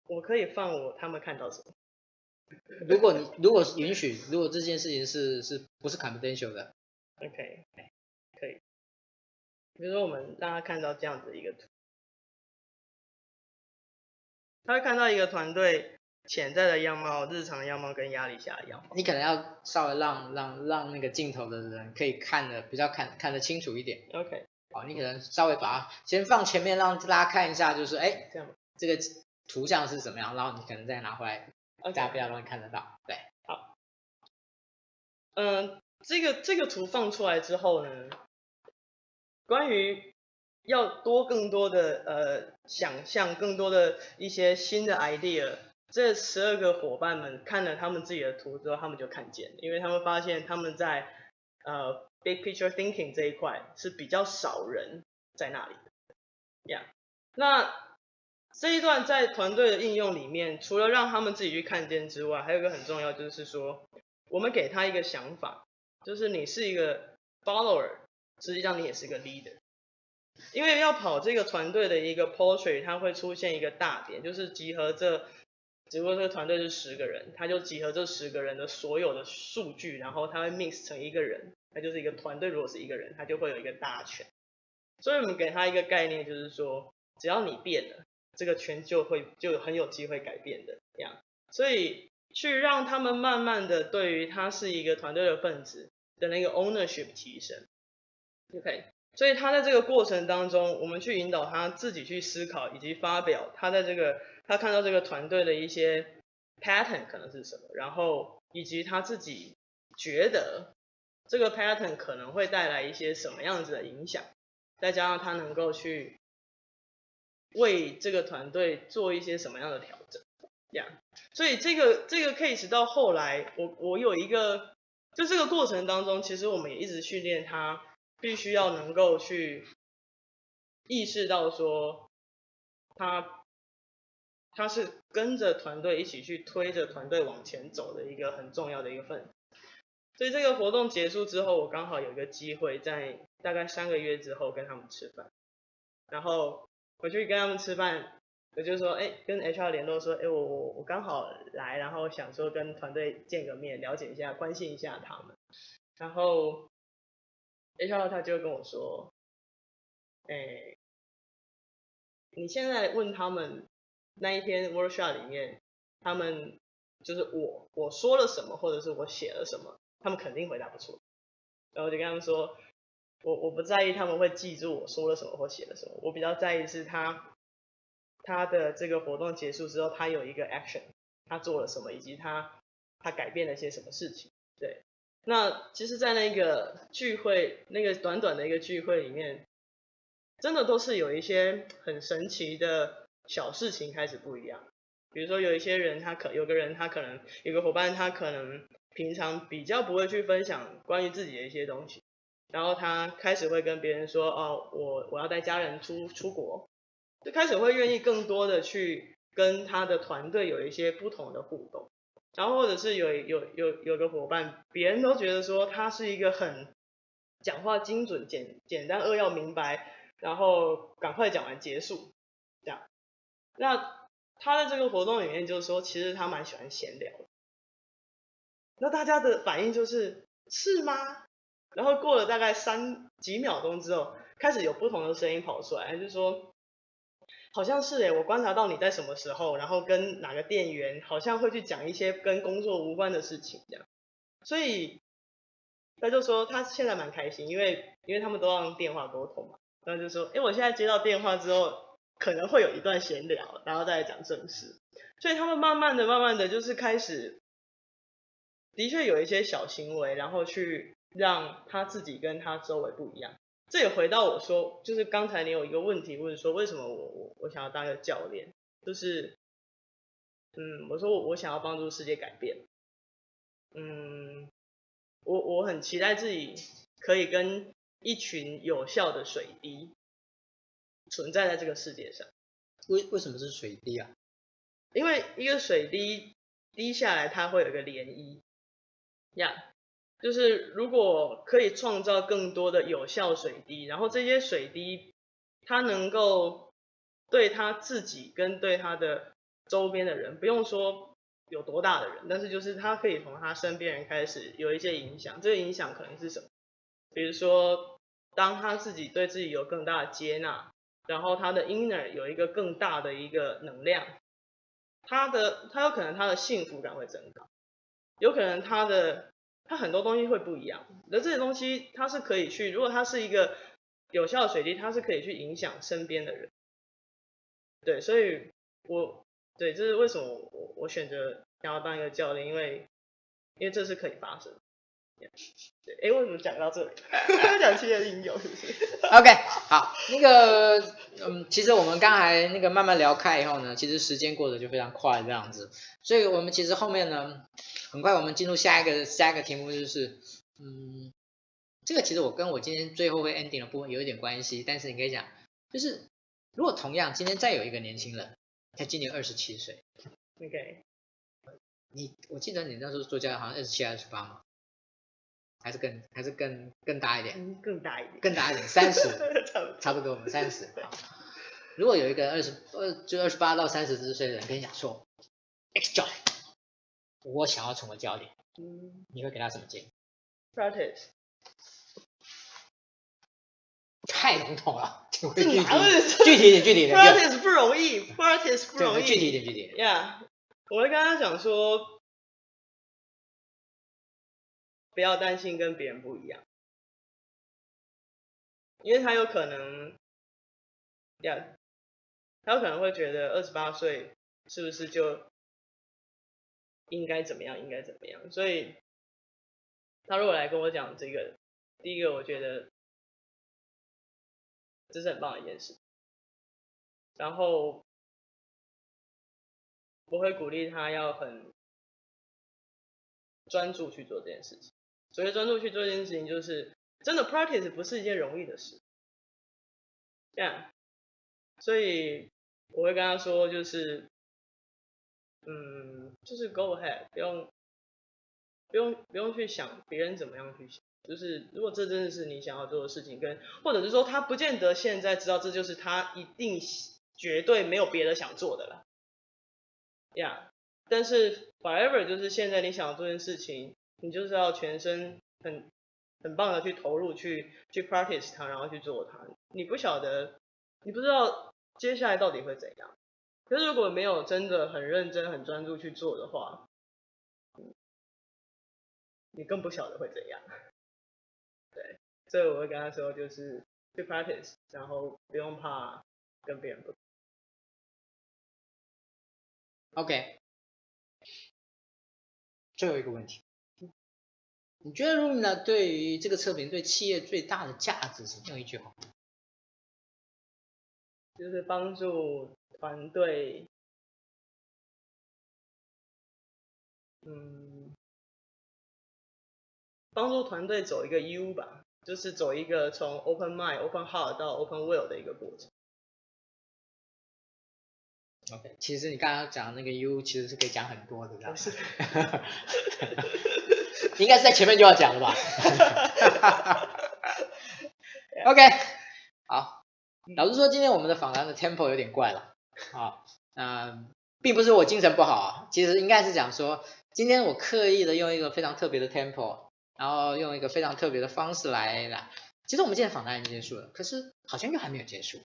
我可以放我他们看到什么？如果你如果允许，如果这件事情是是不是 confidential 的？OK，可以。比如说，我们让他看到这样子一个图，他会看到一个团队潜在的样貌、日常的样貌跟压力下的样貌。你可能要稍微让让让那个镜头的人可以看得比较看看得清楚一点。OK，好，你可能稍微把它先放前面，让大家看一下，就是哎，这样这个图像是怎么样，然后你可能再拿回来大家比较容易看得到。对，好，嗯，这个这个图放出来之后呢？关于要多更多的呃想象，更多的一些新的 idea，这十二个伙伴们看了他们自己的图之后，他们就看见，因为他们发现他们在呃 big picture thinking 这一块是比较少人在那里的。yeah.，那这一段在团队的应用里面，除了让他们自己去看见之外，还有一个很重要就是说，我们给他一个想法，就是你是一个 follower。实际上你也是个 leader，因为要跑这个团队的一个 portrait，它会出现一个大点，就是集合这，只不过这个团队是十个人，他就集合这十个人的所有的数据，然后他会 mix 成一个人，他就是一个团队。如果是一个人，他就会有一个大权。所以我们给他一个概念，就是说，只要你变了，这个圈就会就很有机会改变的这样。所以去让他们慢慢的对于他是一个团队的分子的那个 ownership 提升。OK，所以他在这个过程当中，我们去引导他自己去思考以及发表他在这个他看到这个团队的一些 pattern 可能是什么，然后以及他自己觉得这个 pattern 可能会带来一些什么样子的影响，再加上他能够去为这个团队做一些什么样的调整，这样，所以这个这个 case 到后来，我我有一个，就这个过程当中，其实我们也一直训练他。必须要能够去意识到说，他他是跟着团队一起去推着团队往前走的一个很重要的一个份。所以这个活动结束之后，我刚好有一个机会在大概三个月之后跟他们吃饭，然后我去跟他们吃饭，我就说，哎，跟 HR 联络说，哎，我我我刚好来，然后想说跟团队见个面，了解一下，关心一下他们，然后。HR 他就跟我说，哎，你现在问他们那一天 workshop 里面，他们就是我我说了什么，或者是我写了什么，他们肯定回答不出。然后我就跟他们说，我我不在意他们会记住我说了什么或写了什么，我比较在意是他他的这个活动结束之后，他有一个 action，他做了什么，以及他他改变了些什么事情。对，那其实，在那个聚会，那个短短的一个聚会里面，真的都是有一些很神奇的小事情开始不一样。比如说，有一些人他可有个人他可能有个伙伴他可能平常比较不会去分享关于自己的一些东西，然后他开始会跟别人说哦，我我要带家人出出国，就开始会愿意更多的去跟他的团队有一些不同的互动，然后或者是有有有有个伙伴，别人都觉得说他是一个很讲话精准、简简单扼要、明白，然后赶快讲完结束这样，那。他在这个活动里面就是说，其实他蛮喜欢闲聊的。那大家的反应就是是吗？然后过了大概三几秒钟之后，开始有不同的声音跑出来，就是说好像是诶，我观察到你在什么时候，然后跟哪个店员好像会去讲一些跟工作无关的事情这样。所以他就说他现在蛮开心，因为因为他们都要用电话沟通嘛。然后就说，诶，我现在接到电话之后。可能会有一段闲聊，然后再来讲正事，所以他们慢慢的、慢慢的就是开始，的确有一些小行为，然后去让他自己跟他周围不一样。这也回到我说，就是刚才你有一个问题问说，为什么我我我想要当一个教练？就是，嗯，我说我我想要帮助世界改变，嗯，我我很期待自己可以跟一群有效的水滴。存在在这个世界上，为为什么是水滴啊？因为一个水滴滴下来，它会有一个涟漪，呀、就是如果可以创造更多的有效水滴，然后这些水滴它能够对他自己跟对他的周边的人，不用说有多大的人，但是就是他可以从他身边人开始有一些影响。这个影响可能是什么？比如说，当他自己对自己有更大的接纳。然后他的 inner 有一个更大的一个能量，他的他有可能他的幸福感会增高，有可能他的它很多东西会不一样，而这些东西它是可以去，如果它是一个有效的水滴，它是可以去影响身边的人，对，所以我对这是为什么我我选择想要当一个教练，因为因为这是可以发生。对，哎，为什么讲到这里？讲企业应用是不是？OK，好，那个，嗯，其实我们刚才那个慢慢聊开以后呢，其实时间过得就非常快这样子，所以我们其实后面呢，很快我们进入下一个下一个题目就是，嗯，这个其实我跟我今天最后会 ending 的部分有一点关系，但是你可以讲，就是如果同样今天再有一个年轻人，他今年二十七岁，OK，你我记得你那时候做教练好像二十七、二十八嘛。还是更还是更更大一点，嗯，更大一点，更大一点，三十，差不多，我们三十。如果有一个二十二就二十八到三十四岁的人跟你讲说，X 教练，我想要成为教练，嗯，你会给他什么建议？Practice，太笼统了，具体一点，具体一点。Practice 不容易，Practice 不容易，具体一点，具体一点。Yeah，我会跟他讲说。不要担心跟别人不一样，因为他有可能，呀，他有可能会觉得二十八岁是不是就应该怎么样，应该怎么样？所以，他如果来跟我讲这个，第一个我觉得这是很棒的一件事，然后我会鼓励他要很专注去做这件事情。所以专注去做一件事情，就是真的 practice 不是一件容易的事。这样，所以我会跟他说，就是，嗯，就是 go ahead，不用，不用，不用去想别人怎么样去想。就是如果这真的是你想要做的事情，跟或者是说他不见得现在知道这就是他一定绝对没有别的想做的了。呀，但是 whatever 就是现在你想要做件事情。你就是要全身很很棒的去投入，去去 practice 它，然后去做它。你不晓得，你不知道接下来到底会怎样。可是如果没有真的很认真、很专注去做的话，你更不晓得会怎样。对，所以我会跟他说，就是去 practice，然后不用怕跟别人不。OK，最后一个问题，你觉得 Lumina 对于这个测评对企业最大的价值是？用一句话，就是帮助团队，嗯，帮助团队走一个 U 吧，就是走一个从 Open Mind、Open Heart 到 Open Will 的一个过程。OK，其实你刚刚讲的那个 U 其实是可以讲很多的，这样子。应该是在前面就要讲了吧？OK，好，老实说，今天我们的访谈的 tempo 有点怪了。好，嗯，并不是我精神不好啊，其实应该是讲说，今天我刻意的用一个非常特别的 tempo，然后用一个非常特别的方式来来。其实我们今天访谈已经结束了，可是好像又还没有结束。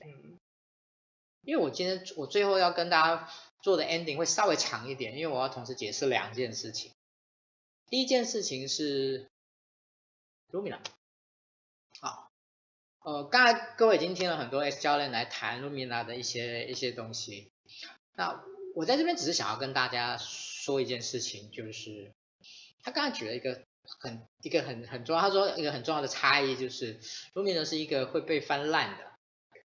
嗯。因为我今天我最后要跟大家做的 ending 会稍微长一点，因为我要同时解释两件事情。第一件事情是 Lumina，好，呃，刚才各位已经听了很多 S 教练来谈 Lumina 的一些一些东西。那我在这边只是想要跟大家说一件事情，就是他刚才举了一个很一个很很重要，他说一个很重要的差异就是 Lumina 是一个会被翻烂的。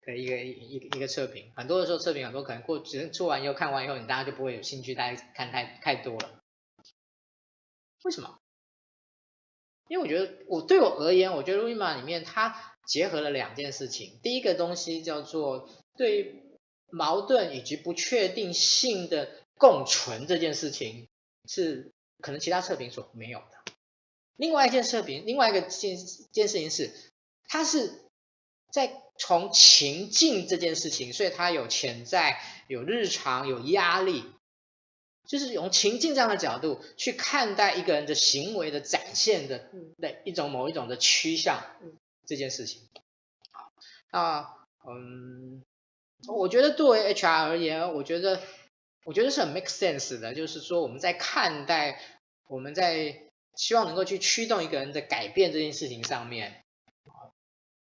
的一个一一个一个测评，很多的时候测评很多可能过，只是做完以后看完以后，你大家就不会有兴趣，大家看太太多了。为什么？因为我觉得我对我而言，我觉得 Luma 里面它结合了两件事情。第一个东西叫做对矛盾以及不确定性的共存这件事情，是可能其他测评所没有的。另外一件测评，另外一个件件事情是，它是在。从情境这件事情，所以它有潜在、有日常、有压力，就是用情境这样的角度去看待一个人的行为的展现的的一种某一种的趋向这件事情。好，那嗯，我觉得作为 HR 而言，我觉得我觉得是很 make sense 的，就是说我们在看待我们在希望能够去驱动一个人的改变这件事情上面，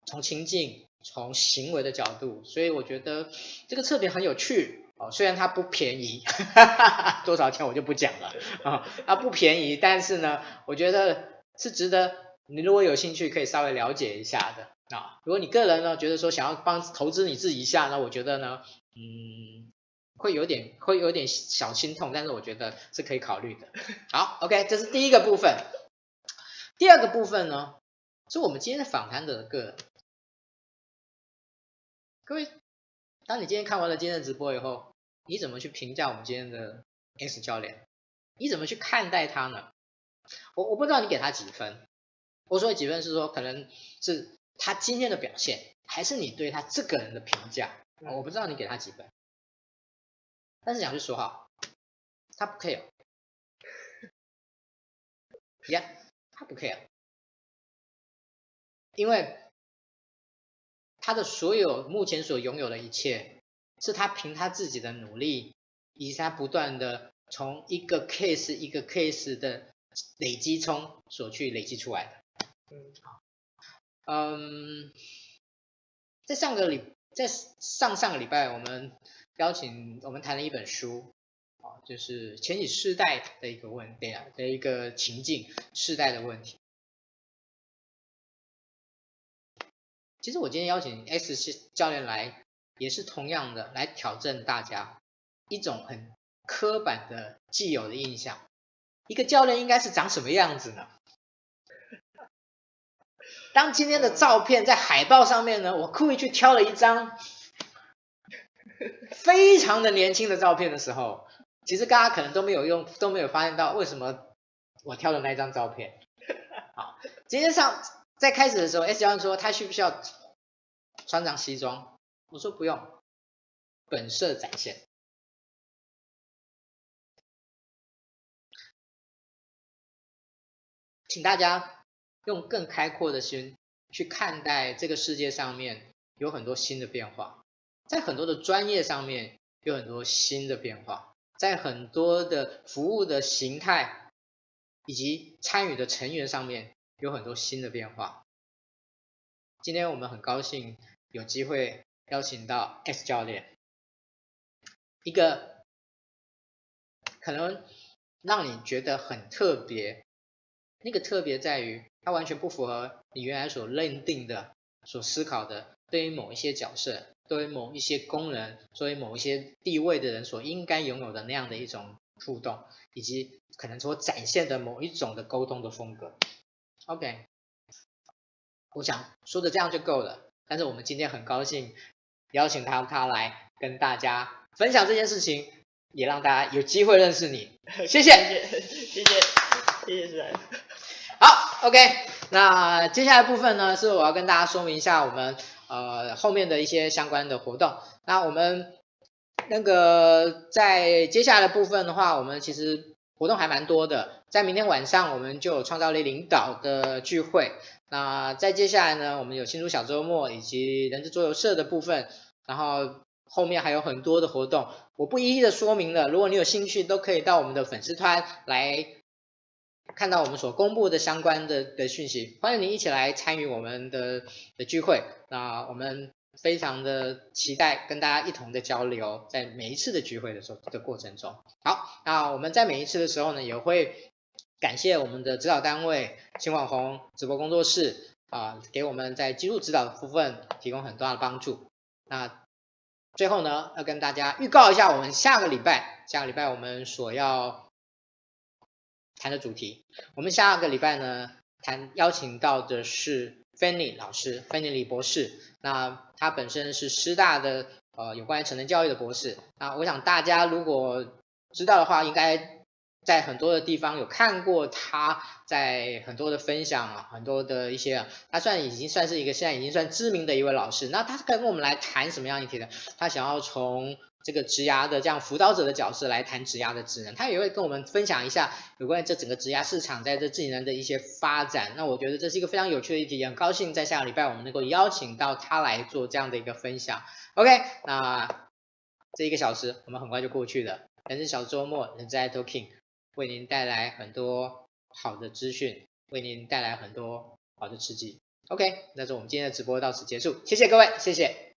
从情境。从行为的角度，所以我觉得这个测评很有趣哦。虽然它不便宜，哈哈哈，多少钱我就不讲了啊、哦。它不便宜，但是呢，我觉得是值得你如果有兴趣可以稍微了解一下的啊、如果你个人呢觉得说想要帮投资你自己一下，呢我觉得呢，嗯，会有点会有点小心痛，但是我觉得是可以考虑的。好，OK，这是第一个部分。第二个部分呢，是我们今天的访谈的个人。各位，当你今天看完了今天的直播以后，你怎么去评价我们今天的 S 教练？你怎么去看待他呢？我我不知道你给他几分。我说的几分是说，可能是他今天的表现，还是你对他这个人的评价？我不知道你给他几分。但是讲句实话，他不 care。呀、他不 care，因为。他的所有目前所拥有的一切，是他凭他自己的努力，以及他不断的从一个 case 一个 case 的累积中所去累积出来的。嗯，好，嗯，在上个礼，在上上个礼拜，我们邀请我们谈了一本书，啊，就是前几世代的一个问题啊的一个情境，世代的问题。其实我今天邀请 S 教练来，也是同样的来挑战大家一种很刻板的既有的印象，一个教练应该是长什么样子呢？当今天的照片在海报上面呢，我故意去挑了一张 非常的年轻的照片的时候，其实大家可能都没有用，都没有发现到为什么我挑的那张照片。好，今天上。在开始的时候，S 教练说他需不需要穿上西装？我说不用，本色展现。请大家用更开阔的心去看待这个世界上面有很多新的变化，在很多的专业上面有很多新的变化，在很多的服务的形态以及参与的成员上面有很多新的变化。今天我们很高兴有机会邀请到 X 教练，一个可能让你觉得很特别，那个特别在于它完全不符合你原来所认定的、所思考的，对于某一些角色、对于某一些功能、对于某一些地位的人所应该拥有的那样的一种互动，以及可能所展现的某一种的沟通的风格。OK。我想说的这样就够了，但是我们今天很高兴邀请他他来跟大家分享这件事情，也让大家有机会认识你。谢谢，谢谢，谢谢，谢谢。好，OK，那接下来部分呢，是我要跟大家说明一下我们呃后面的一些相关的活动。那我们那个在接下来的部分的话，我们其实活动还蛮多的，在明天晚上我们就有创造力领导的聚会。那再接下来呢，我们有新竹小周末以及人之桌游社的部分，然后后面还有很多的活动，我不一一的说明了。如果你有兴趣，都可以到我们的粉丝团来看到我们所公布的相关的的讯息。欢迎你一起来参与我们的的聚会。那我们非常的期待跟大家一同的交流，在每一次的聚会的时候的过程中。好，那我们在每一次的时候呢，也会。感谢我们的指导单位新网红直播工作室啊，给我们在技术指导的部分提供很大的帮助。那最后呢，要跟大家预告一下，我们下个礼拜，下个礼拜我们所要谈的主题。我们下个礼拜呢，谈邀请到的是 Fanny 老师，Fanny 李博士。那他本身是师大的呃有关于成人教育的博士。那我想大家如果知道的话，应该。在很多的地方有看过他在很多的分享啊，很多的一些，他算已经算是一个现在已经算知名的一位老师。那他跟我们来谈什么样议题呢？他想要从这个职涯的这样辅导者的角色来谈职涯的职能，他也会跟我们分享一下有关于这整个职涯市场在这技能的一些发展。那我觉得这是一个非常有趣的一题，也很高兴在下个礼拜我们能够邀请到他来做这样的一个分享。OK，那这一个小时我们很快就过去了，人资小周末，人资爱 Talking。为您带来很多好的资讯，为您带来很多好的刺激。OK，那就我们今天的直播到此结束，谢谢各位，谢谢。